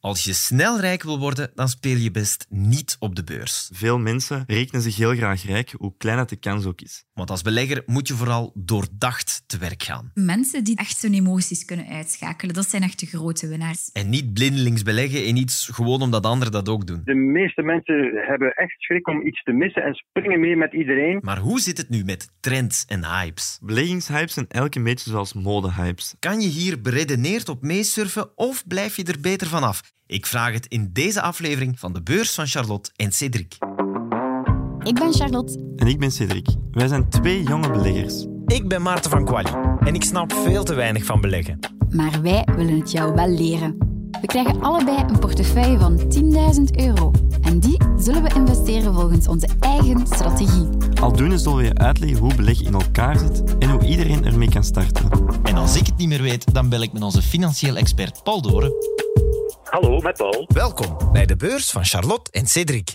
Als je snel rijk wil worden, dan speel je best niet op de beurs. Veel mensen rekenen zich heel graag rijk, hoe klein dat de kans ook is. Want als belegger moet je vooral doordacht te werk gaan. Mensen die echt hun emoties kunnen uitschakelen, dat zijn echt de grote winnaars. En niet blindelings beleggen in iets gewoon omdat anderen dat ook doen. De meeste mensen hebben echt schrik om iets te missen en springen mee met iedereen. Maar hoe zit het nu met trends en hypes? Beleggingshypes zijn elk een beetje zoals modehypes. Kan je hier beredeneerd op meesurfen of blijf je er beter vanaf? Ik vraag het in deze aflevering van de beurs van Charlotte en Cedric. Ik ben Charlotte. En ik ben Cedric. Wij zijn twee jonge beleggers. Ik ben Maarten van Quali en ik snap veel te weinig van beleggen. Maar wij willen het jou wel leren. We krijgen allebei een portefeuille van 10.000 euro. En die zullen we investeren volgens onze eigen strategie. Aldoende zullen we je uitleggen hoe beleggen in elkaar zit en hoe iedereen ermee kan starten. En als ik het niet meer weet, dan bel ik met onze financieel expert Paul Doren. Hallo, met Paul. Welkom bij de beurs van Charlotte en Cedric.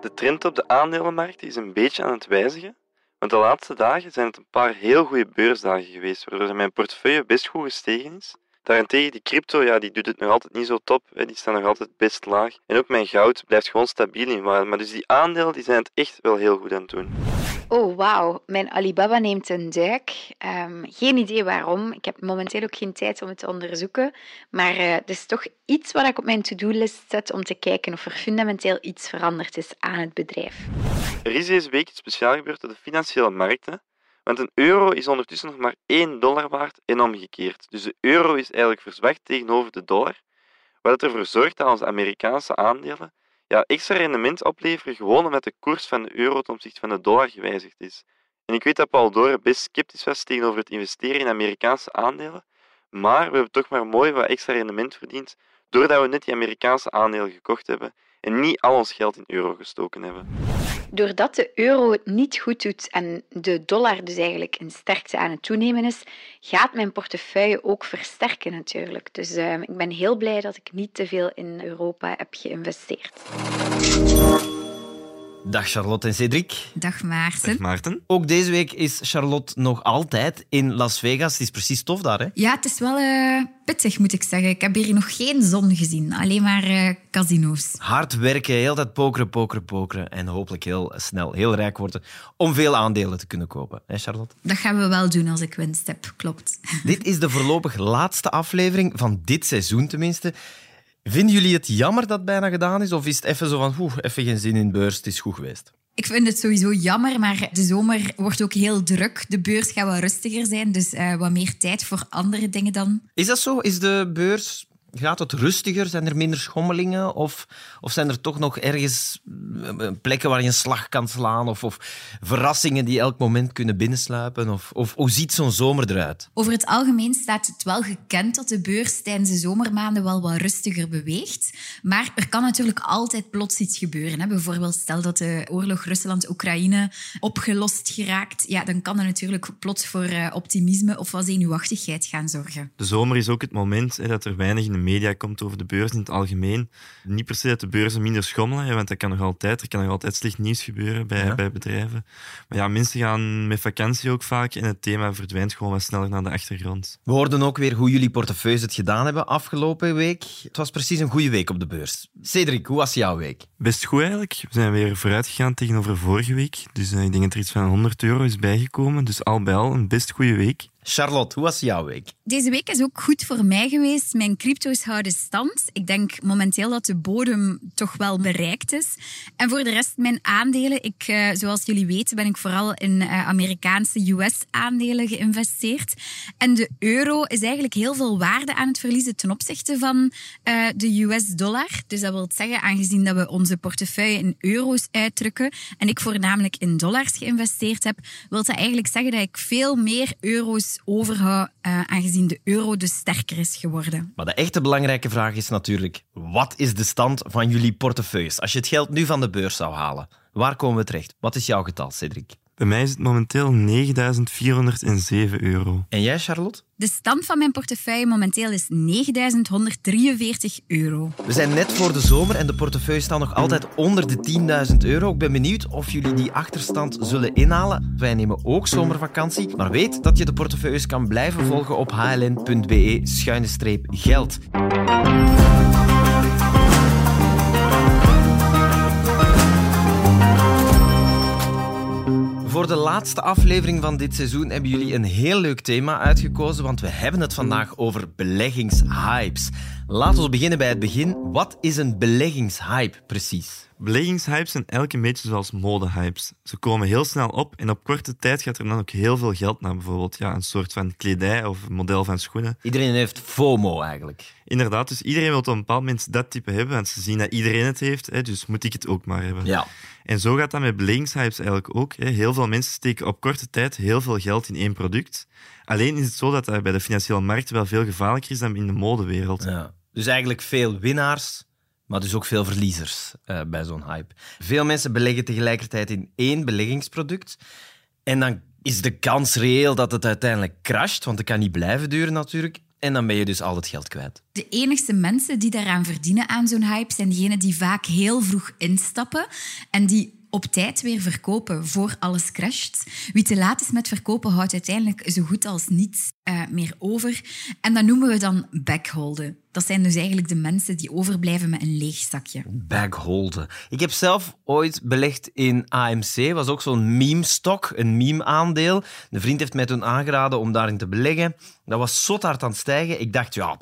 De trend op de aandelenmarkt is een beetje aan het wijzigen. Want de laatste dagen zijn het een paar heel goede beursdagen geweest, waardoor mijn portefeuille best goed gestegen is. Daarentegen, die crypto, ja, die doet het nog altijd niet zo top. Hè. Die staan nog altijd best laag. En ook mijn goud blijft gewoon stabiel in waarde. Maar dus die aandelen die zijn het echt wel heel goed aan het doen. Oh, wauw. Mijn Alibaba neemt een duik. Ehm, geen idee waarom. Ik heb momenteel ook geen tijd om het te onderzoeken. Maar uh, is toch iets wat ik op mijn to-do-list zet om te kijken of er fundamenteel iets veranderd is aan het bedrijf. Er is deze week iets speciaals gebeurd op de financiële markten. Want een euro is ondertussen nog maar 1 dollar waard en omgekeerd. Dus de euro is eigenlijk verzwakt tegenover de dollar. Wat ervoor zorgt dat onze Amerikaanse aandelen ja, extra rendement opleveren gewoon omdat de koers van de euro ten opzichte van de dollar gewijzigd is. En ik weet dat Paul Doren best sceptisch was tegenover het investeren in Amerikaanse aandelen, maar we hebben toch maar mooi wat extra rendement verdiend doordat we net die Amerikaanse aandelen gekocht hebben en niet al ons geld in euro gestoken hebben. Doordat de euro het niet goed doet en de dollar dus eigenlijk in sterkte aan het toenemen is, gaat mijn portefeuille ook versterken natuurlijk. Dus uh, ik ben heel blij dat ik niet te veel in Europa heb geïnvesteerd. Dag Charlotte en Cedric. Dag Maarten. Dag Maarten. Ook deze week is Charlotte nog altijd in Las Vegas. Het is precies tof daar, hè? Ja, het is wel uh, pittig, moet ik zeggen. Ik heb hier nog geen zon gezien, alleen maar uh, casino's. Hard werken, heel dat pokeren, pokeren, pokeren. En hopelijk heel snel heel rijk worden om veel aandelen te kunnen kopen. Hè, Charlotte? Dat gaan we wel doen als ik winst heb, klopt. Dit is de voorlopig laatste aflevering van dit seizoen tenminste. Vinden jullie het jammer dat het bijna gedaan is? Of is het even zo van, oeh, even geen zin in beurs, het is goed geweest? Ik vind het sowieso jammer, maar de zomer wordt ook heel druk. De beurs gaat wat rustiger zijn, dus uh, wat meer tijd voor andere dingen dan. Is dat zo? Is de beurs Gaat het rustiger? Zijn er minder schommelingen? Of, of zijn er toch nog ergens plekken waar je een slag kan slaan? Of, of verrassingen die elk moment kunnen binnensluipen? Of, of hoe ziet zo'n zomer eruit? Over het algemeen staat het wel gekend dat de beurs tijdens de zomermaanden wel wat rustiger beweegt. Maar er kan natuurlijk altijd plots iets gebeuren. Hè? Bijvoorbeeld stel dat de oorlog Rusland-Oekraïne opgelost geraakt. Ja, dan kan er natuurlijk plots voor optimisme of wat zenuwachtigheid gaan zorgen. De zomer is ook het moment hè, dat er weinig in de media komt over de beurs in het algemeen. Niet per se dat de beurzen minder schommelen, want dat kan nog altijd. Er kan nog altijd slecht nieuws gebeuren bij, ja. bij bedrijven. Maar ja, mensen gaan met vakantie ook vaak en het thema verdwijnt gewoon wat sneller naar de achtergrond. We hoorden ook weer hoe jullie portefeuilles het gedaan hebben afgelopen week. Het was precies een goede week op de beurs. Cedric, hoe was jouw week? Best goed eigenlijk. We zijn weer vooruit gegaan tegenover vorige week. Dus uh, ik denk dat er iets van 100 euro is bijgekomen. Dus al bij al een best goede week. Charlotte, hoe was jouw week? Deze week is ook goed voor mij geweest. Mijn crypto's houden stand. Ik denk momenteel dat de bodem toch wel bereikt is. En voor de rest, mijn aandelen. Ik, uh, zoals jullie weten, ben ik vooral in uh, Amerikaanse US-aandelen geïnvesteerd. En de euro is eigenlijk heel veel waarde aan het verliezen ten opzichte van uh, de US-dollar. Dus dat wil zeggen, aangezien dat we onze portefeuille in euro's uitdrukken en ik voornamelijk in dollars geïnvesteerd heb, wil dat eigenlijk zeggen dat ik veel meer euro's overhoud, uh, aangezien de euro dus sterker is geworden. Maar de echte belangrijke vraag is natuurlijk, wat is de stand van jullie portefeuilles? Als je het geld nu van de beurs zou halen, waar komen we terecht? Wat is jouw getal, Cedric? Bij mij is het momenteel 9407 euro. En jij, Charlotte? De stand van mijn portefeuille momenteel is 9143 euro. We zijn net voor de zomer en de portefeuille staat nog altijd onder de 10.000 euro. Ik ben benieuwd of jullie die achterstand zullen inhalen. Wij nemen ook zomervakantie, maar weet dat je de portefeuilles kan blijven volgen op hln.be-geld. Voor de laatste aflevering van dit seizoen hebben jullie een heel leuk thema uitgekozen, want we hebben het vandaag over beleggingshypes. Laten we beginnen bij het begin. Wat is een beleggingshype precies? Beleggingshypes zijn elke beetje zoals modehypes. Ze komen heel snel op en op korte tijd gaat er dan ook heel veel geld naar bijvoorbeeld ja, een soort van kledij of model van schoenen. Iedereen heeft FOMO eigenlijk. Inderdaad, dus iedereen wil op een bepaald moment dat type hebben, want ze zien dat iedereen het heeft, hè, dus moet ik het ook maar hebben. Ja. En zo gaat dat met beleggingshypes eigenlijk ook. Heel veel mensen steken op korte tijd heel veel geld in één product. Alleen is het zo dat dat bij de financiële markt wel veel gevaarlijker is dan in de modewereld. ja. Dus eigenlijk veel winnaars, maar dus ook veel verliezers eh, bij zo'n hype. Veel mensen beleggen tegelijkertijd in één beleggingsproduct. En dan is de kans reëel dat het uiteindelijk crasht, want het kan niet blijven duren natuurlijk. En dan ben je dus al het geld kwijt. De enigste mensen die daaraan verdienen aan zo'n hype zijn diegenen die vaak heel vroeg instappen en die op tijd weer verkopen voor alles crasht. Wie te laat is met verkopen houdt uiteindelijk zo goed als niets eh, meer over. En dat noemen we dan backholden. Dat zijn dus eigenlijk de mensen die overblijven met een leeg zakje. Bagholden. Ik heb zelf ooit belegd in AMC. was ook zo'n meme-stok, een meme-aandeel. Een vriend heeft mij toen aangeraden om daarin te beleggen. Dat was zot hard aan het stijgen. Ik dacht, ja,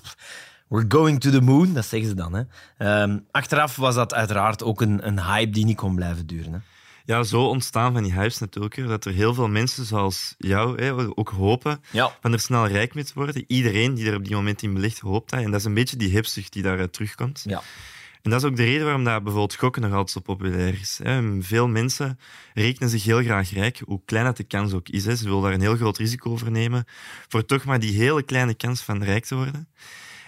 we're going to the moon. Dat zeggen ze dan. Hè. Ehm, achteraf was dat uiteraard ook een, een hype die niet kon blijven duren. Hè. Ja, zo ontstaan van die hypes natuurlijk. hè, Dat er heel veel mensen zoals jou hè, ook hopen Ja. van er snel rijk mee te worden. Iedereen die er op die moment in belegt, hoopt dat. En dat is een beetje die hipzucht die daaruit terugkomt. Ja. En dat is ook de reden waarom dat bijvoorbeeld gokken nog altijd zo populair is. hè. Veel mensen rekenen zich heel graag rijk, hoe klein dat de kans ook is. Ze willen daar een heel groot risico over nemen, voor toch maar die hele kleine kans van rijk te worden.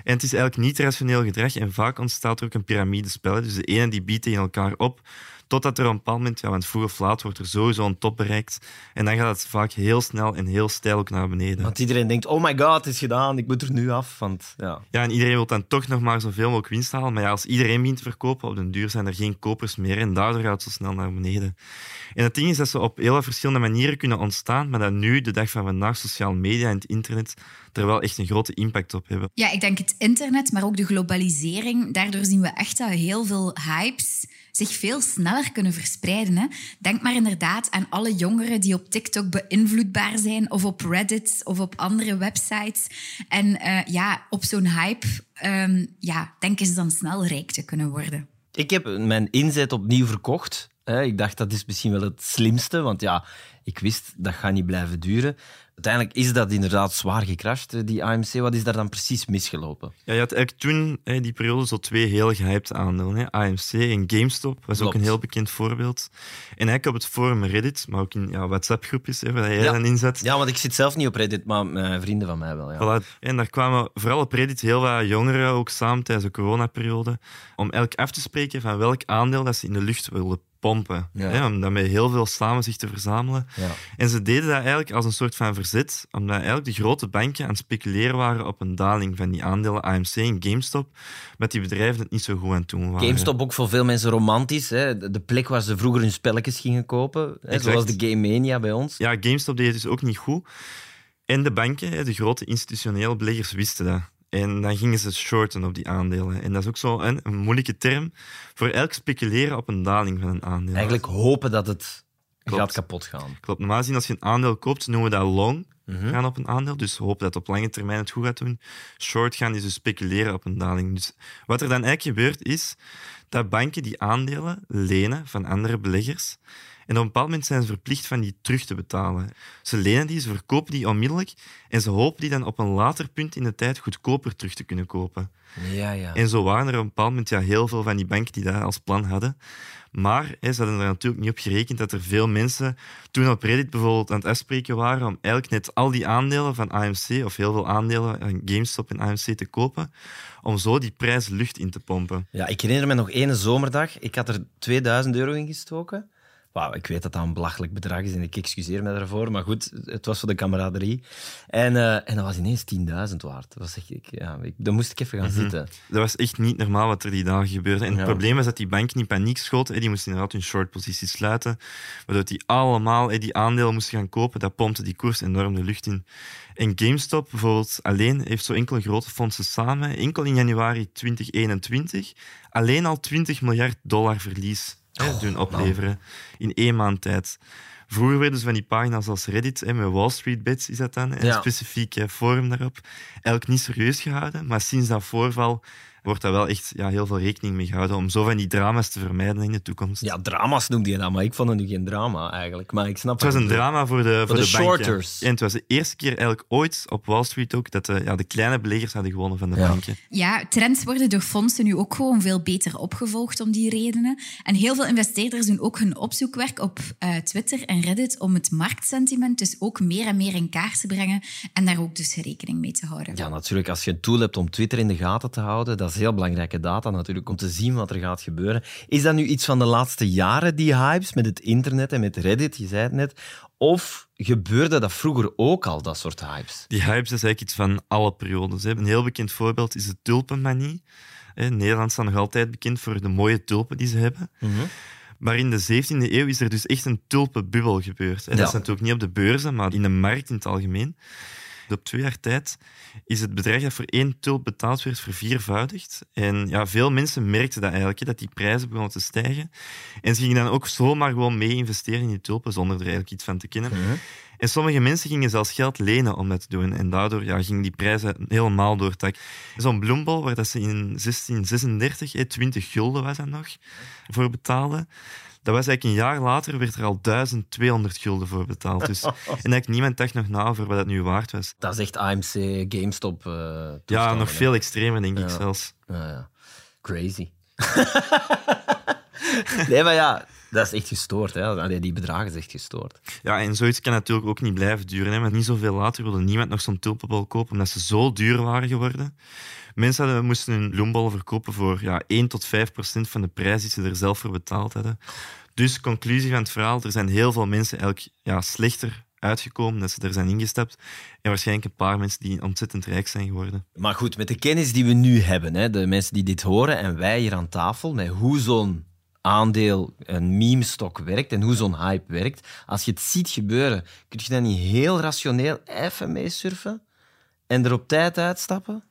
En het is eigenlijk niet rationeel gedrag en vaak ontstaat er ook een piramidespel. Dus de ene die biedt tegen elkaar op, totdat er op een bepaald moment, ja, want vroeg of laat wordt er sowieso een top bereikt. En dan gaat het vaak heel snel en heel steil ook naar beneden. Want iedereen denkt, oh my god, het is gedaan, ik moet er nu af. Want, ja. Ja, en iedereen wil dan toch nog maar zoveel mogelijk winst halen. Maar ja, als iedereen begint te verkopen, op den duur zijn er geen kopers meer. En daardoor gaat het zo snel naar beneden. En het ding is dat ze op heel verschillende manieren kunnen ontstaan, maar dat nu, de dag van vandaag, sociale media en het internet er wel echt een grote impact op hebben. Ja, ik denk het internet, maar ook de globalisering. Daardoor zien we echt dat heel veel hypes zich veel sneller kunnen verspreiden. Hè? Denk maar inderdaad aan alle jongeren die op TikTok beïnvloedbaar zijn, of op Reddit, of op andere websites. En eh, ja, op zo'n hype ehm, ja, denken ze dan snel rijk te kunnen worden. Ik heb mijn inzet opnieuw verkocht. Ik dacht, dat is misschien wel het slimste, want ja, ik wist, dat gaat niet blijven duren. Uiteindelijk is dat inderdaad zwaar gecrashed, eh, die AMC. Wat is daar dan precies misgelopen? Ja, je had eigenlijk toen, hè, die periode, zo twee heel gehyped aandelen. Hè. AMC en GameStop was ook een heel bekend voorbeeld. En eigenlijk op het forum Reddit, maar ook in ja, WhatsApp-groepjes, hè, waar jij Ja. dan in zat. Ja, want ik zit zelf niet op Reddit, maar mijn vrienden van mij wel. Ja. Voilà. En daar kwamen vooral op Reddit heel wat jongeren ook samen tijdens de coronaperiode om elk af te spreken van welk aandeel dat ze in de lucht wilden pompen. Ja. Hè, om daarmee heel veel samen zich te verzamelen. Ja. En ze deden dat eigenlijk als een soort van verzet, omdat eigenlijk de grote banken aan het speculeren waren op een daling van die aandelen AMC en GameStop, met die bedrijven het niet zo goed aan het doen waren. GameStop ook voor veel mensen romantisch. Hè. De plek waar ze vroeger hun spelletjes gingen kopen. Hè, zoals de Game Mania bij ons. Ja, GameStop deed het dus ook niet goed. En de banken, hè, de grote institutionele beleggers, wisten dat. En dan gingen ze shorten op die aandelen. En dat is ook zo een, een moeilijke term voor elk speculeren op een daling van een aandeel. Eigenlijk hopen dat het Klopt. gaat kapot gaan. Klopt. Normaal gezien, als je een aandeel koopt, noemen we dat long Mhm. gaan op een aandeel. Dus hopen dat het op lange termijn het goed gaat doen. Short gaan is dus speculeren op een daling. Dus wat er dan eigenlijk gebeurt, is dat banken die aandelen lenen van andere beleggers. En op een bepaald moment zijn ze verplicht van die terug te betalen. Ze lenen die, ze verkopen die onmiddellijk en ze hopen die dan op een later punt in de tijd goedkoper terug te kunnen kopen. Ja, ja. En zo waren er op een bepaald moment ja, heel veel van die banken die dat als plan hadden. Maar hè, ze hadden er natuurlijk niet op gerekend dat er veel mensen toen op Reddit bijvoorbeeld aan het afspreken waren om eigenlijk net al die aandelen van AMC, of heel veel aandelen van GameStop en AMC te kopen, om zo die prijs lucht in te pompen. Ja, ik herinner me nog één zomerdag. Ik had er 2000 euro in gestoken. Wauw, ik weet dat dat een belachelijk bedrag is en ik excuseer me daarvoor, maar goed, het was voor de camaraderie. En, eh, en dat was ineens 10.000 waard. Dat was echt, ik, ja, ik, dan moest ik even gaan zitten. Dat was echt niet normaal wat er die dagen gebeurde. En het probleem was dat die bank niet paniek schoot. hè. Die moesten inderdaad hun short-positie sluiten. Waardoor die allemaal hè, die aandelen moesten gaan kopen. Dat pompte die koers enorm de lucht in. En GameStop bijvoorbeeld alleen heeft zo enkele grote fondsen samen, enkel in januari 2021, alleen al 20 miljard dollar verlies hè, doen opleveren in één maand tijd. Vroeger werden ze van die pagina's als Reddit, hè, met Wall Street Bets is dat dan, een Ja. specifiek forum daarop, eigenlijk niet serieus gehouden. Maar sinds dat voorval wordt daar wel echt ja, heel veel rekening mee gehouden om zo van die drama's te vermijden in de toekomst. Ja, drama's noemde je dat, maar ik vond het nu geen drama eigenlijk. Maar ik snap Het was een drama voor de, voor de de, shorters. En het was de eerste keer eigenlijk ooit op Wall Street ook dat de, ja, de kleine beleggers hadden gewonnen van de Ja. banken. Ja, trends worden door fondsen nu ook gewoon veel beter opgevolgd om die redenen. En heel veel investeerders doen ook hun opzoekwerk op eh, Twitter en Reddit om het marktsentiment dus ook meer en meer in kaart te brengen en daar ook dus rekening mee te houden. Ja, natuurlijk. Als je een tool hebt om Twitter in de gaten te houden, dat is heel belangrijke data natuurlijk, om te zien wat er gaat gebeuren. Is dat nu iets van de laatste jaren, die hypes, met het internet en met Reddit, je zei het net, of gebeurde dat vroeger ook al, dat soort hypes? Die hypes is eigenlijk iets van alle periodes. hè. Een heel bekend voorbeeld is de tulpenmanie. Hè, Nederland staat nog altijd bekend voor de mooie tulpen die ze hebben. Maar in de 17e eeuw is er dus echt een tulpenbubbel gebeurd. hè. Dat is natuurlijk niet op de beurzen, maar in de markt in het algemeen. Op twee jaar tijd is het bedrag dat voor één tulp betaald werd verviervoudigd. En ja, veel mensen merkten dat eigenlijk, hè, dat die prijzen begonnen te stijgen. En ze gingen dan ook zomaar gewoon mee investeren in die tulpen, zonder er eigenlijk iets van te kennen. En sommige mensen gingen zelfs geld lenen om dat te doen. En daardoor ja, gingen die prijzen helemaal door het dak. Zo'n bloembol, waar dat ze in 1636, hè, 20 gulden was dat nog, voor betaalden. Dat was eigenlijk een jaar later, werd er al 1200 gulden voor betaald. Dus, en eigenlijk niemand dacht nog na over wat dat nu waard was. Dat is echt AMC, GameStop. eh Ja, nog hè. veel extremer, denk ik zelfs. Ja, ja. Crazy. nee, maar ja, dat is echt gestoord. Hè. Allee, Die bedragen is echt gestoord. Ja, en zoiets kan natuurlijk ook niet blijven duren. Hè, want niet zoveel later wilde niemand nog zo'n tulpenbol kopen, omdat ze zo duur waren geworden. Mensen moesten hun bloembollen verkopen voor ja, 1 tot 5 procent van de prijs die ze er zelf voor betaald hadden. Dus, conclusie van het verhaal, er zijn heel veel mensen eigenlijk ja, slechter uitgekomen dat ze er zijn ingestapt. En waarschijnlijk een paar mensen die ontzettend rijk zijn geworden. Maar goed, met de kennis die we nu hebben, hè, de mensen die dit horen en wij hier aan tafel, met hoe zo'n aandeel, een meme-stok werkt en hoe zo'n hype werkt, als je het ziet gebeuren, kun je dan niet heel rationeel even meesurfen en er op tijd uitstappen?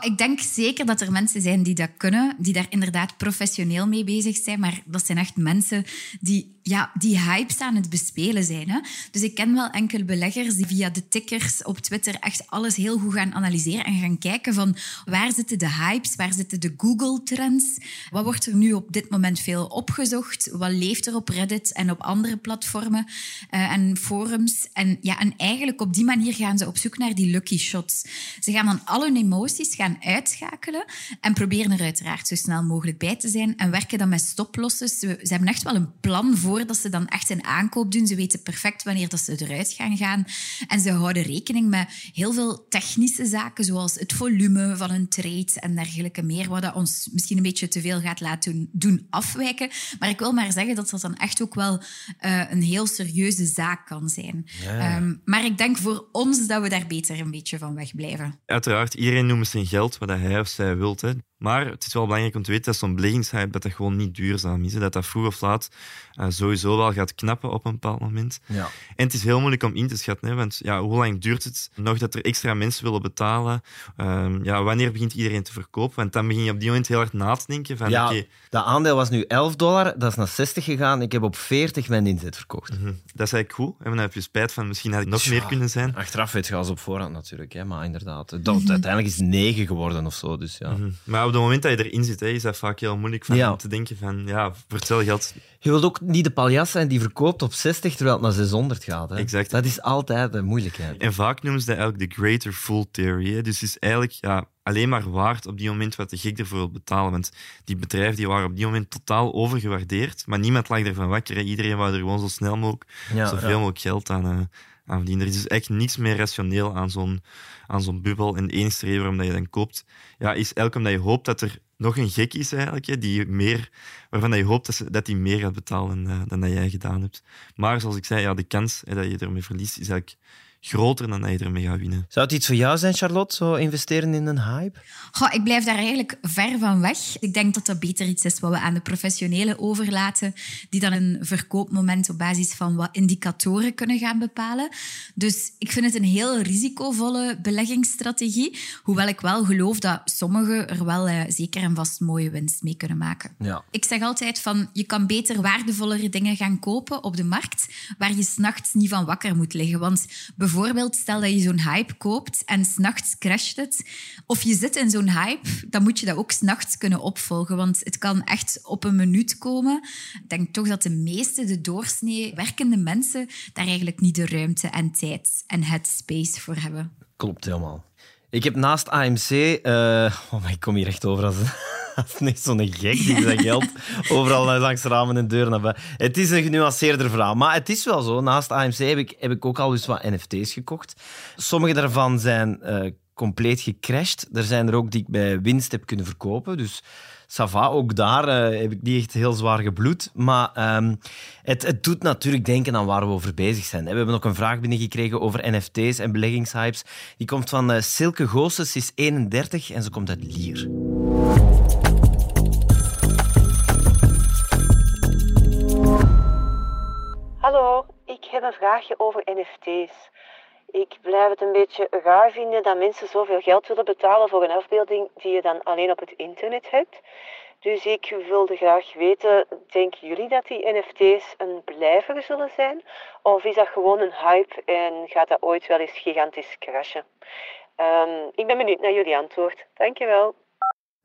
Ik denk zeker dat er mensen zijn die dat kunnen, die daar inderdaad professioneel mee bezig zijn. Maar dat zijn echt mensen die, ja, die hypes aan het bespelen zijn. Hè? Dus ik ken wel enkele beleggers die via de tickers op Twitter echt alles heel goed gaan analyseren en gaan kijken van waar zitten de hypes, waar zitten de Google-trends, wat wordt er nu op dit moment veel opgezocht, wat leeft er op Reddit en op andere platformen eh, en forums. En, ja, en eigenlijk op die manier gaan ze op zoek naar die lucky shots. Ze gaan dan al hun emoties gaan uitschakelen en proberen er uiteraard zo snel mogelijk bij te zijn en werken dan met stoplosses. Ze, ze hebben echt wel een plan voordat ze dan echt een aankoop doen. Ze weten perfect wanneer dat ze eruit gaan gaan. En ze houden rekening met heel veel technische zaken, zoals het volume van een trade en dergelijke meer, wat dat ons misschien een beetje te veel gaat laten doen, doen afwijken. Maar ik wil maar zeggen dat dat dan echt ook wel eh, een heel serieuze zaak kan zijn. Ehm, maar ik denk voor ons dat we daar beter een beetje van wegblijven. Uiteraard, iedereen noemt geld wat hij of zij wilt. Maar het is wel belangrijk om te weten dat zo'n beleggingshype dat dat gewoon niet duurzaam is. Dat dat vroeg of laat eh, sowieso wel gaat knappen op een bepaald moment. Ja. En het is heel moeilijk om in te schatten. Hè, want ja, hoe lang duurt het nog dat er extra mensen willen betalen? Ehm, ja, wanneer begint iedereen te verkopen? Want dan begin je op die moment heel erg na te denken. Van, ja, dat aandeel was nu 11 dollar, dat is naar 60 gegaan. Ik heb op 40 mijn inzet verkocht. Mhm. Dat is eigenlijk goed. En dan heb je spijt van misschien had ik nog meer kunnen zijn. Achteraf weet je als op voorhand natuurlijk. Hè, maar inderdaad, uiteindelijk is 9 geworden of zo. Dus, ja. Mhm. Maar op het moment dat je erin zit, hè, is dat vaak heel moeilijk van te denken van, ja, voor hetzelfde geld... Je wilt ook niet de paljas zijn die verkoopt op 60 terwijl het naar 600 gaat. Hè. Exact. Dat is altijd de moeilijkheid. En vaak noemen ze dat eigenlijk de greater fool theory. Dus het is eigenlijk ja, alleen maar waard op die moment wat de gek ervoor wil betalen. Want die bedrijven die waren op die moment totaal overgewaardeerd, maar niemand lag ervan wakker. Iedereen wou er gewoon zo snel mogelijk zoveel mogelijk geld aan... Eh, aan. Er is dus echt niks meer rationeel aan zo'n, zo'n bubbel. En de enige reden waarom je dan koopt, ja, is elke omdat je hoopt dat er nog een gek is eigenlijk, die meer, waarvan je hoopt dat, die meer gaat betalen uh, dan dat jij gedaan hebt. Maar zoals ik zei, ja, de kans hè, dat je ermee verliest is eigenlijk groter dan dat je ermee gaat winnen. Zou het iets voor jou zijn, Charlotte, zo investeren in een hype? Goh, ik blijf daar eigenlijk ver van weg. Ik denk dat dat beter iets is wat we aan de professionelen overlaten, die dan een verkoopmoment op basis van wat indicatoren kunnen gaan bepalen. Dus ik vind het een heel risicovolle beleggingsstrategie, hoewel ik wel geloof dat sommigen er wel eh, zeker en vast mooie winst mee kunnen maken. Ja. Ik zeg altijd van, je kan beter waardevollere dingen gaan kopen op de markt, waar je s'nachts niet van wakker moet liggen. Want Bijvoorbeeld, stel dat je zo'n hype koopt en s'nachts crasht het. Of je zit in zo'n hype, dan moet je dat ook s'nachts kunnen opvolgen. Want het kan echt op een minuut komen. Ik denk toch dat de meeste, de doorsnee werkende mensen, daar eigenlijk niet de ruimte en tijd en het space voor hebben. Klopt helemaal. Ik heb naast AMC... Uh, oh, ik kom hier echt over als... Niet zo'n gek die dat geld overal langs ramen en deuren naar buiten. Het is een genuanceerder verhaal. Maar het is wel zo. Naast AMC heb ik, heb ik ook al eens wat NFT's gekocht. Sommige daarvan zijn uh, compleet gecrashed. Er zijn er ook die ik bij winst heb kunnen verkopen. Dus Sava, ook daar uh, heb ik niet echt heel zwaar gebloed. Maar um, het, het, doet natuurlijk denken aan waar we over bezig zijn. We hebben ook een vraag binnengekregen over NFT's en beleggingshypes. Die komt van uh, Silke Goossens, is 31 en ze komt uit Lier. Hallo, ik heb een vraagje over NFT's. Ik blijf het een beetje raar vinden dat mensen zoveel geld willen betalen voor een afbeelding die je dan alleen op het internet hebt. Dus ik wilde graag weten, denken jullie dat die NFT's een blijver zullen zijn? Of is dat gewoon een hype en gaat dat ooit wel eens gigantisch crashen? Um, ik ben benieuwd naar jullie antwoord. Dankjewel.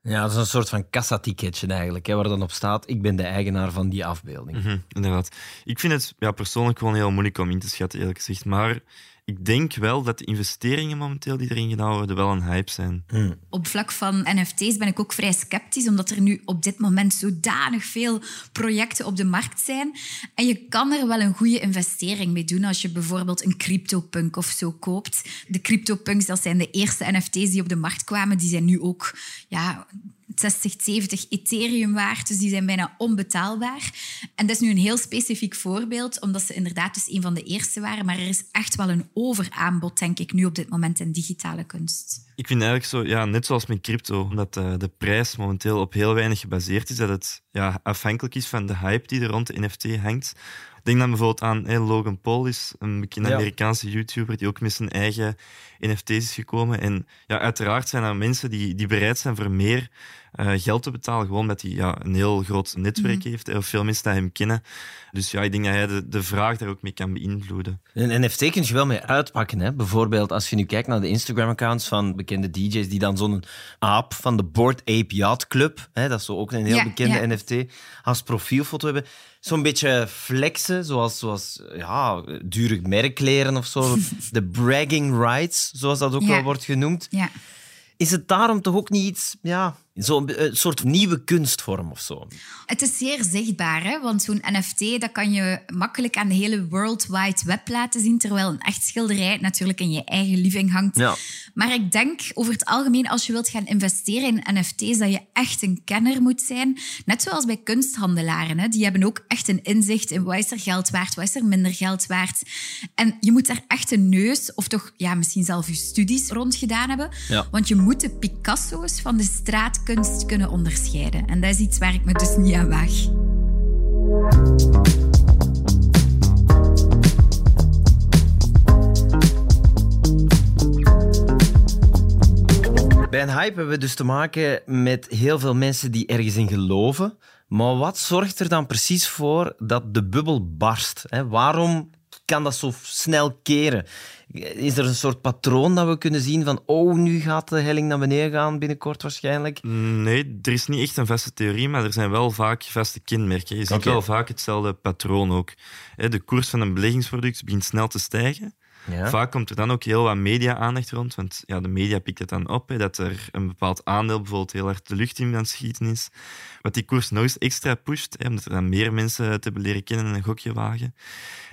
Ja, dat is een soort van kassaticketje eigenlijk, hè, waar dan op staat, ik ben de eigenaar van die afbeelding. Mm -hmm, inderdaad. Ik vind het ja, persoonlijk gewoon heel moeilijk om in te schatten, eerlijk gezegd. Maar ik denk wel dat de investeringen momenteel die erin gedaan worden wel een hype zijn. Hmm. Op vlak van NFT's ben ik ook vrij sceptisch, omdat er nu op dit moment zodanig veel projecten op de markt zijn. En je kan er wel een goede investering mee doen als je bijvoorbeeld een CryptoPunk of zo koopt. De CryptoPunks, dat zijn de eerste NFT's die op de markt kwamen, die zijn nu ook ja, 60, 70 Ethereum waard. Dus die zijn bijna onbetaalbaar. En dat is nu een heel specifiek voorbeeld, omdat ze inderdaad dus een van de eerste waren. Maar er is echt wel een overaanbod, denk ik, nu op dit moment in digitale kunst. Ik vind eigenlijk zo, ja, net zoals met crypto, omdat uh, de prijs momenteel op heel weinig gebaseerd is, dat het ja, afhankelijk is van de hype die er rond de NFT hangt. Denk dan bijvoorbeeld aan hey, Logan Paul, is een bekende ja. Amerikaanse YouTuber die ook met zijn eigen NFT's is gekomen. En ja, uiteraard zijn er mensen die, die bereid zijn voor meer uh, geld te betalen, gewoon omdat hij ja, een heel groot netwerk mm. heeft, of veel mensen die hem kennen. Dus ja, ik denk dat hij de, de vraag daar ook mee kan beïnvloeden. Een NFT kun je wel mee uitpakken. Hè? Bijvoorbeeld als je nu kijkt naar de Instagram-accounts van bekende DJ's die dan zo'n aap van de Board Ape Yacht Club, hè, dat is zo ook een heel ja, bekende ja. NFT, als profielfoto hebben zo'n beetje flexen, zoals, zoals ja, dure merkleren of zo. De bragging rights, zoals dat ook ja. wel wordt genoemd. Ja. Is het daarom toch ook niet iets, ja, zo'n soort nieuwe kunstvorm of zo? Het is zeer zichtbaar, hè? want zo'n NFT dat kan je makkelijk aan de hele World Wide Web laten zien, terwijl een echt schilderij natuurlijk in je eigen living hangt. Ja. Maar ik denk over het algemeen, als je wilt gaan investeren in NFT's, dat je echt een kenner moet zijn. Net zoals bij kunsthandelaren. Hè? Die hebben ook echt een inzicht in wat is er geld waard, wat is er minder geld waard. En je moet daar echt een neus, of toch ja, misschien zelf je studies rond gedaan hebben. Ja. Want je moet de Picasso's van de straatkunst kunnen onderscheiden. En dat is iets waar ik me dus niet aan waag. Bij een hype hebben we dus te maken met heel veel mensen die ergens in geloven. Maar wat zorgt er dan precies voor dat de bubbel barst? Waarom kan dat zo snel keren? Is er een soort patroon dat we kunnen zien van oh, nu gaat de helling naar beneden gaan binnenkort waarschijnlijk? Nee, er is niet echt een vaste theorie, maar er zijn wel vaak vaste kenmerken. Je ziet wel vaak hetzelfde patroon ook. De koers van een beleggingsproduct begint snel te stijgen. Ja. Vaak komt er dan ook heel wat media-aandacht rond, want ja, de media pikt het dan op, hè, dat er een bepaald aandeel bijvoorbeeld heel erg de lucht in aan het schieten is. Wat die koers nog eens extra pusht, hè, omdat er dan meer mensen te leren kennen en een gokje wagen.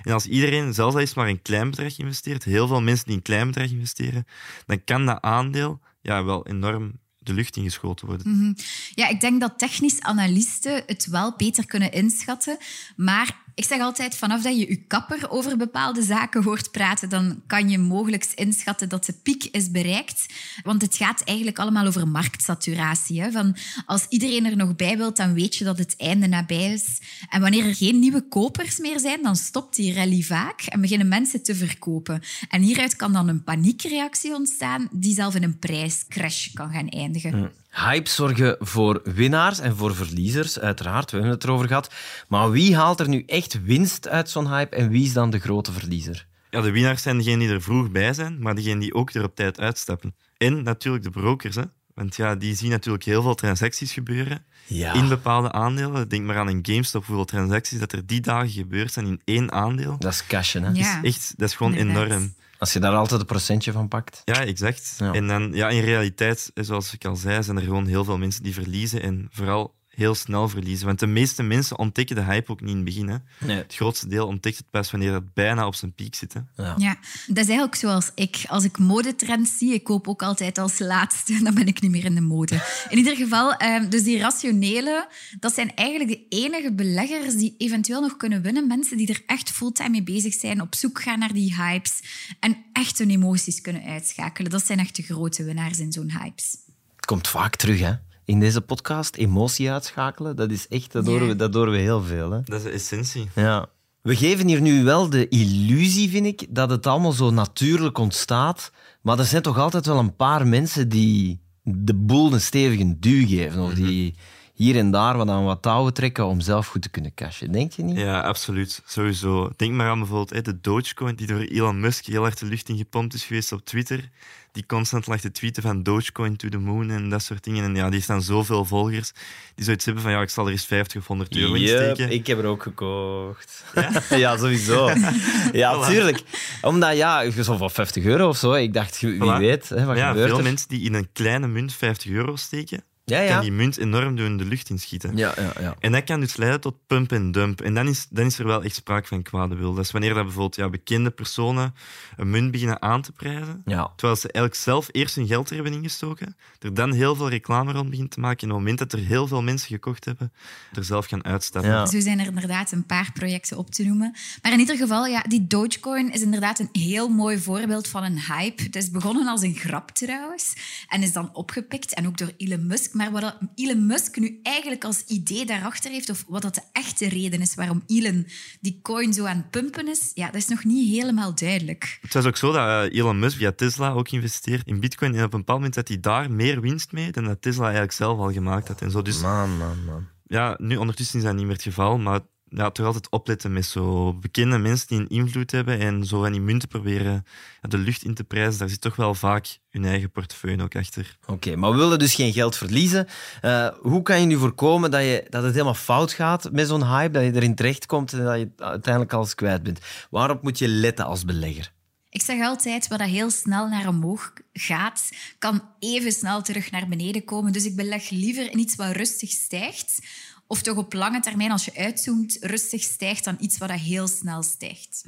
En als iedereen, zelfs al is maar een klein bedrag investeert, heel veel mensen die een klein bedrag investeren, dan kan dat aandeel ja, wel enorm de lucht ingeschoten worden. Mhm. Ja, ik denk dat technisch analisten het wel beter kunnen inschatten. Maar ik zeg altijd, vanaf dat je je kapper over bepaalde zaken hoort praten, dan kan je mogelijk inschatten dat de piek is bereikt. Want het gaat eigenlijk allemaal over marktsaturatie. Hè? Van als iedereen er nog bij wilt, dan weet je dat het einde nabij is. En wanneer er geen nieuwe kopers meer zijn, dan stopt die rally vaak en beginnen mensen te verkopen. En hieruit kan dan een paniekreactie ontstaan die zelf in een prijscrash kan gaan eindigen. Hypes zorgen voor winnaars en voor verliezers, uiteraard. We hebben het erover gehad. Maar wie haalt er nu echt winst uit zo'n hype en wie is dan de grote verliezer? Ja, de winnaars zijn degenen die er vroeg bij zijn, maar degenen die ook er op tijd uitstappen. En natuurlijk de brokers, hè. Want ja, die zien natuurlijk heel veel transacties gebeuren Ja. in bepaalde aandelen. Denk maar aan een GameStop, hoeveel transacties dat er die dagen gebeurd zijn in één aandeel. Dat is cashen, hè? Ja. Echt, dat is gewoon enorm. Als je daar altijd een procentje van pakt. Ja, exact. Ja. En dan, ja, in realiteit, zoals ik al zei, zijn er gewoon heel veel mensen die verliezen en vooral heel snel verliezen. Want de meeste mensen ontdekken de hype ook niet in het begin. Hè. Nee. Het grootste deel ontdekt het pas wanneer het bijna op zijn piek zit. Hè. Ja. Ja, dat is eigenlijk zoals ik. Als ik modetrends zie, ik koop ook altijd als laatste. Dan ben ik niet meer in de mode. In ieder geval, eh, dus die rationele, dat zijn eigenlijk de enige beleggers die eventueel nog kunnen winnen. Mensen die er echt fulltime mee bezig zijn, op zoek gaan naar die hypes en echt hun emoties kunnen uitschakelen. Dat zijn echt de grote winnaars in zo'n hypes. Het komt vaak terug, hè? In deze podcast, emotie uitschakelen, dat is echt, dat horen we, dat horen we heel veel. Hè? Dat is de essentie. Ja. We geven hier nu wel de illusie, vind ik, dat het allemaal zo natuurlijk ontstaat. Maar er zijn toch altijd wel een paar mensen die de boel een stevige duw geven. Of die hier en daar wat aan wat touwen trekken om zelf goed te kunnen cashen. Denk je niet? Ja, absoluut. Sowieso. Denk maar aan bijvoorbeeld de Dogecoin, die door Elon Musk heel hard de lucht in gepompt is geweest op Twitter. Die constant lag te tweeten van Dogecoin to the moon en dat soort dingen. En ja, die heeft dan zoveel volgers die zoiets hebben van ja, ik zal er eens 50 of 100 euro in steken. ik heb er ook gekocht. Ja, sowieso. Ja, Voilà. tuurlijk. Omdat, ja, zo van 50 euro of zo. Ik dacht, wie Voilà. weet, hè, wat ja, gebeurt veel er? mensen die in een kleine munt 50 euro steken, Ja, kan ja. die munt enorm doen de lucht inschieten. Ja, ja, ja. En dat kan dus leiden tot pump en dump. En dan is, dan is er wel echt sprake van kwade wil. Dat is wanneer dat bijvoorbeeld ja, bekende personen een munt beginnen aan te prijzen. ja. Terwijl ze eigenlijk zelf eerst hun geld er hebben ingestoken, er dan heel veel reclame rond begint te maken. En op het moment dat er heel veel mensen gekocht hebben, er zelf gaan uitstappen. Ja. Zo zijn er inderdaad een paar projecten op te noemen. Maar in ieder geval, ja, die Dogecoin is inderdaad een heel mooi voorbeeld van een hype. Het is begonnen als een grap trouwens en is dan opgepikt en ook door Elon Musk. Maar wat dat Elon Musk nu eigenlijk als idee daarachter heeft, of wat dat de echte reden is waarom Elon die coin zo aan het pumpen is, ja, dat is nog niet helemaal duidelijk. Het was ook zo dat eh, Elon Musk via Tesla ook investeert in bitcoin. En op een bepaald moment had hij daar meer winst mee dan dat Tesla eigenlijk zelf al gemaakt had. En zo. Dus Man, man, man. ja, nu ondertussen is dat niet meer het geval, maar ja, toch altijd opletten met zo bekende mensen die een invloed hebben en zo van die munten proberen ja, de lucht in te prijzen. Daar zit toch wel vaak hun eigen portefeuille ook achter. Oké, maar we willen dus geen geld verliezen. Eh, hoe kan je nu voorkomen dat, je, dat het helemaal fout gaat met zo'n hype, dat je erin terechtkomt en dat je uiteindelijk alles kwijt bent? Waarop moet je letten als belegger? Ik zeg altijd, wat dat heel snel naar omhoog gaat, kan even snel terug naar beneden komen. Dus ik beleg liever in iets wat rustig stijgt. Of toch op lange termijn, als je uitzoomt, rustig stijgt dan iets wat dat heel snel stijgt.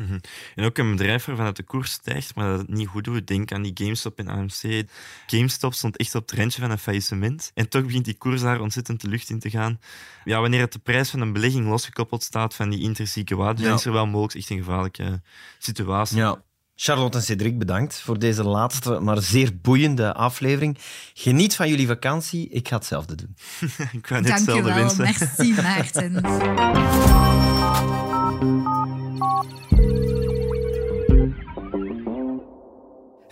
En ook een bedrijf waarvan het de koers stijgt, maar dat het niet goed doet. Denk aan die GameStop en AMC. GameStop stond echt op het randje van een faillissement. En toch begint die koers daar ontzettend de lucht in te gaan. Ja, wanneer het de prijs van een belegging losgekoppeld staat van die intrinsieke waarde, Ja. dan is er wel mogelijk echt een gevaarlijke situatie. Ja. Charlotte en Cedric, bedankt voor deze laatste, maar zeer boeiende aflevering. Geniet van jullie vakantie. Ik ga hetzelfde doen. Ik wou net Dank je hetzelfde wel. wensen. Merci, Maarten.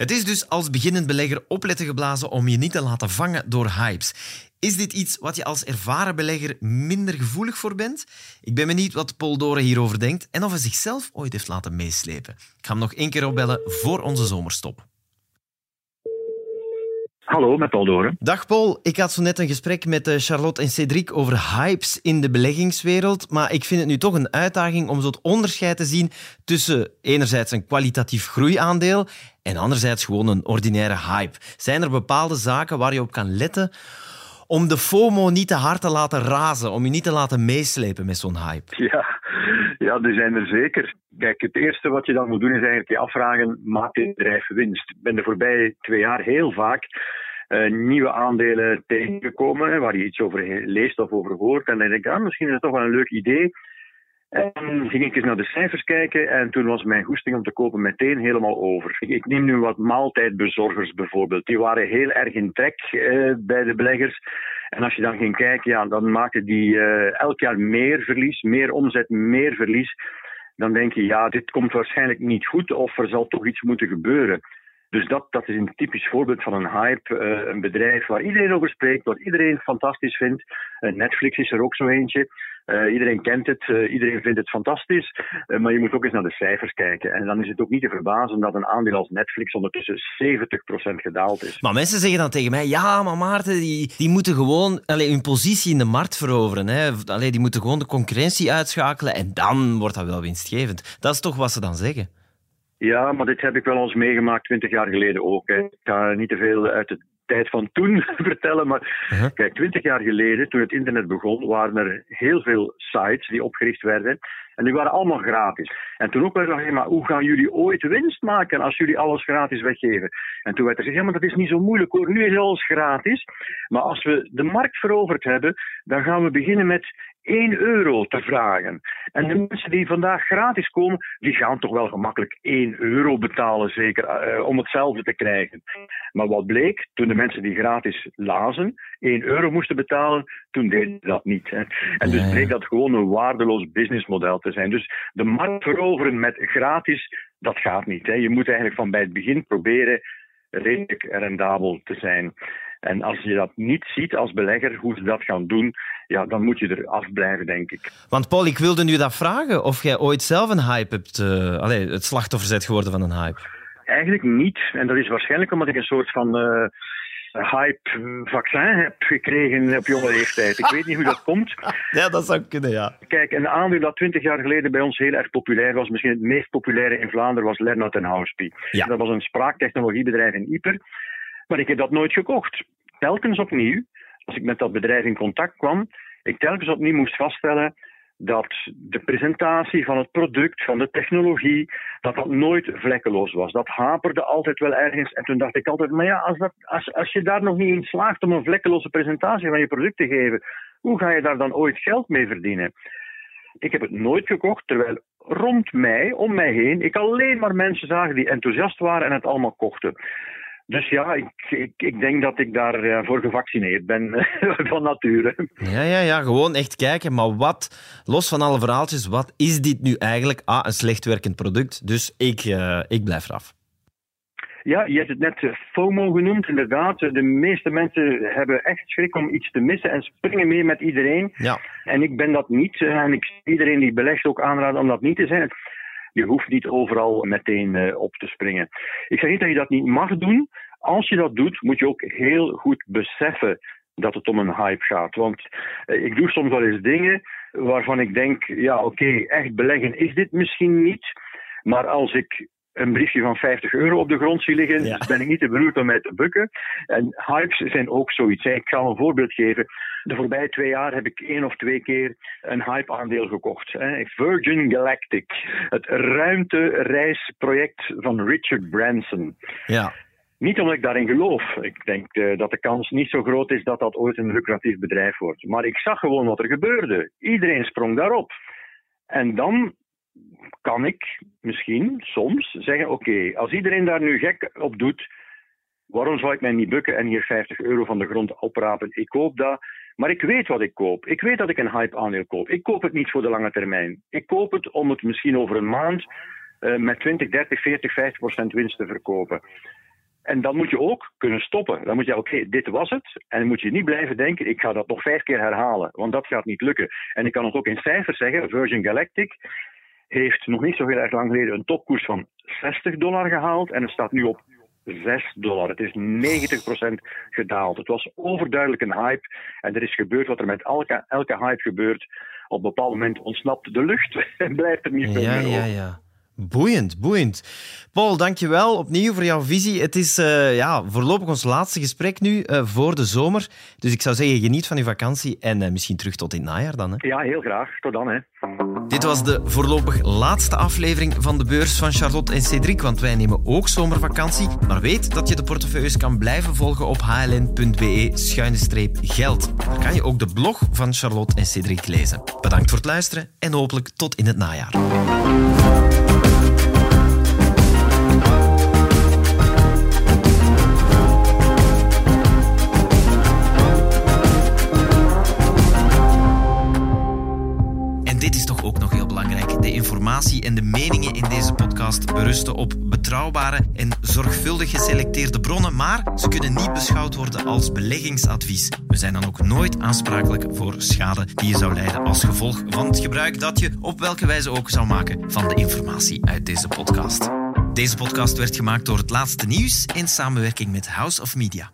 Het is dus als beginnend belegger opletten geblazen om je niet te laten vangen door hypes. Is dit iets wat je als ervaren belegger minder gevoelig voor bent? Ik ben benieuwd wat Paul Doren hierover denkt en of hij zichzelf ooit heeft laten meeslepen. Ik ga hem nog één keer opbellen voor onze zomerstop. Hallo, met Paul Doren. Dag Paul, ik had zo net een gesprek met eh, Charlotte en Cedric over hypes in de beleggingswereld, maar ik vind het nu toch een uitdaging om zo het onderscheid te zien tussen enerzijds een kwalitatief groeiaandeel en anderzijds gewoon een ordinaire hype. Zijn er bepaalde zaken waar je op kan letten om de FOMO niet te hard te laten razen, om je niet te laten meeslepen met zo'n hype? Ja, ja, die zijn er zeker. Kijk, het eerste wat je dan moet doen is eigenlijk je afvragen, maakt dit bedrijf winst? Ik ben de voorbije twee jaar heel vaak nieuwe aandelen tegengekomen, waar je iets over leest of over hoort. En dan denk ik, ah, misschien is het toch wel een leuk idee. En ging ik eens naar de cijfers kijken en toen was mijn goesting om te kopen meteen helemaal over. Ik neem nu wat maaltijdbezorgers bijvoorbeeld. Die waren heel erg in trek uh, bij de beleggers. En als je dan ging kijken, ja, dan maakten die uh, elk jaar meer verlies, meer omzet, meer verlies. Dan denk je, ja, dit komt waarschijnlijk niet goed of er zal toch iets moeten gebeuren. Dus dat, dat is een typisch voorbeeld van een hype. Uh, een bedrijf waar iedereen over spreekt, wat iedereen fantastisch vindt. Uh, Netflix is er ook zo eentje. Uh, iedereen kent het, iedereen vindt het fantastisch. maar je moet ook eens naar de cijfers kijken. En dan is het ook niet te verbazen dat een aandeel als Netflix ondertussen 70% gedaald is. Maar mensen zeggen dan tegen mij: ja, maar Maarten, die, die moeten gewoon allee, hun positie in de markt veroveren. Hè. Allee, die moeten gewoon de concurrentie uitschakelen en dan wordt dat wel winstgevend. Dat is toch wat ze dan zeggen? Ja, maar dit heb ik wel eens meegemaakt twintig jaar geleden ook. Hè. Ik ga niet te veel uit de tijd van toen vertellen, maar uh-huh. kijk, twintig jaar geleden, toen het internet begon, waren er heel veel sites die opgericht werden. En die waren allemaal gratis. En toen ook werd er gezegd, maar hoe gaan jullie ooit winst maken als jullie alles gratis weggeven? En toen werd er gezegd, ja, maar dat is niet zo moeilijk hoor, nu is alles gratis. Maar als we de markt veroverd hebben, dan gaan we beginnen met 1 euro te vragen. En de mensen die vandaag gratis komen, die gaan toch wel gemakkelijk 1 euro betalen, zeker, uh, om hetzelfde te krijgen. Maar wat bleek, toen de mensen die gratis lazen 1 euro moesten betalen, toen deden ze dat niet. Hè. En dus bleek dat gewoon een waardeloos businessmodel te zijn. Dus de markt veroveren met gratis, dat gaat niet. Hè. Je moet eigenlijk van bij het begin proberen redelijk rendabel te zijn. En als je dat niet ziet als belegger, hoe ze dat gaan doen, ja, dan moet je er afblijven, denk ik. Want Paul, ik wilde nu dat vragen of jij ooit zelf een hype hebt, uh, allez, het slachtoffer bent geworden van een hype. Eigenlijk niet. En dat is waarschijnlijk omdat ik een soort van uh, hype-vaccin heb gekregen op jonge leeftijd. Ik weet niet hoe dat komt. Ja, dat zou kunnen, ja. Kijk, een aandeel dat twintig jaar geleden bij ons heel erg populair was, misschien het meest populaire in Vlaanderen, was Lernot Houspie. Ja. Dat was een spraaktechnologiebedrijf in Ieper. Maar ik heb dat nooit gekocht. Telkens opnieuw, als ik met dat bedrijf in contact kwam, ik telkens opnieuw moest vaststellen dat de presentatie van het product, van de technologie, dat dat nooit vlekkeloos was. Dat haperde altijd wel ergens. En toen dacht ik altijd, maar ja, als, dat, als, als je daar nog niet in slaagt om een vlekkeloze presentatie van je product te geven, hoe ga je daar dan ooit geld mee verdienen? Ik heb het nooit gekocht, terwijl rond mij, om mij heen, ik alleen maar mensen zag die enthousiast waren en het allemaal kochten. Dus ja, ik, ik, ik, denk dat ik daarvoor voor gevaccineerd ben van nature. Ja, ja, ja, gewoon echt kijken. Maar wat, los van alle verhaaltjes, wat is dit nu eigenlijk? Ah, een slecht werkend product, dus ik, uh, ik blijf eraf. Ja, je hebt het net eh, FOMO genoemd, inderdaad. De meeste mensen hebben echt schrik om iets te missen en springen mee met iedereen. Ja. En ik ben dat niet. En ik iedereen die belegt ook aanraden om dat niet te zijn. Je hoeft niet overal meteen uh, op te springen. Ik zeg niet dat je dat niet mag doen. Als je dat doet, moet je ook heel goed beseffen dat het om een hype gaat. Want uh, ik doe soms wel eens dingen waarvan ik denk, ja oké, echt beleggen is dit misschien niet. Maar als ik een briefje van 50 euro op de grond zie liggen, ja. ben ik niet te beroerd om mij te bukken. En hypes zijn ook zoiets. Ik ga een voorbeeld geven. De voorbije twee jaar heb ik één of twee keer een hype-aandeel gekocht. Virgin Galactic, het ruimtereisproject van Richard Branson. Ja. Niet omdat ik daarin geloof. Ik denk uh, dat de kans niet zo groot is dat dat ooit een lucratief bedrijf wordt. Maar ik zag gewoon wat er gebeurde. Iedereen sprong daarop. En dan kan ik misschien soms zeggen: Oké, als iedereen daar nu gek op doet, waarom zou ik mij niet bukken en hier 50 euro van de grond oprapen? Ik koop dat, maar ik weet wat ik koop. Ik weet dat ik een hype-aandeel koop. Ik koop het niet voor de lange termijn. Ik koop het om het misschien over een maand uh, met 20, 30, 40, 50 procent winst te verkopen. En dan moet je ook kunnen stoppen. Dan moet je, oké, dit was het. En dan moet je niet blijven denken, ik ga dat nog vijf keer herhalen. Want dat gaat niet lukken. En ik kan het ook in cijfers zeggen. Virgin Galactic heeft nog niet zo heel erg lang geleden een topkoers van 60 dollar gehaald. En het staat nu op 6 dollar. Het is 90% gedaald. Het was overduidelijk een hype. En er is gebeurd wat er met elke, elke hype gebeurt. Op een bepaald moment ontsnapt de lucht en blijft er niet veel Ja, meer ja, ja. Boeiend, boeiend. Paul, dankjewel opnieuw voor jouw visie. Het is eh, ja, voorlopig ons laatste gesprek nu eh, voor de zomer. Dus ik zou zeggen, geniet van je vakantie en eh, misschien terug tot in het najaar dan. Hè. Ja, heel graag. Tot dan, hè. Dit was de voorlopig laatste aflevering van de beurs van Charlotte en Cedric, want wij nemen ook zomervakantie. Maar weet dat je de portefeuilles kan blijven volgen op hln.be-geld. Daar kan je ook de blog van Charlotte en Cedric lezen. Bedankt voor het luisteren en hopelijk tot in het najaar. Ook nog heel belangrijk. De informatie en de meningen in deze podcast berusten op betrouwbare en zorgvuldig geselecteerde bronnen, maar ze kunnen niet beschouwd worden als beleggingsadvies. We zijn dan ook nooit aansprakelijk voor schade die je zou lijden als gevolg van het gebruik dat je op welke wijze ook zou maken van de informatie uit deze podcast. Deze podcast werd gemaakt door het laatste nieuws in samenwerking met House of Media.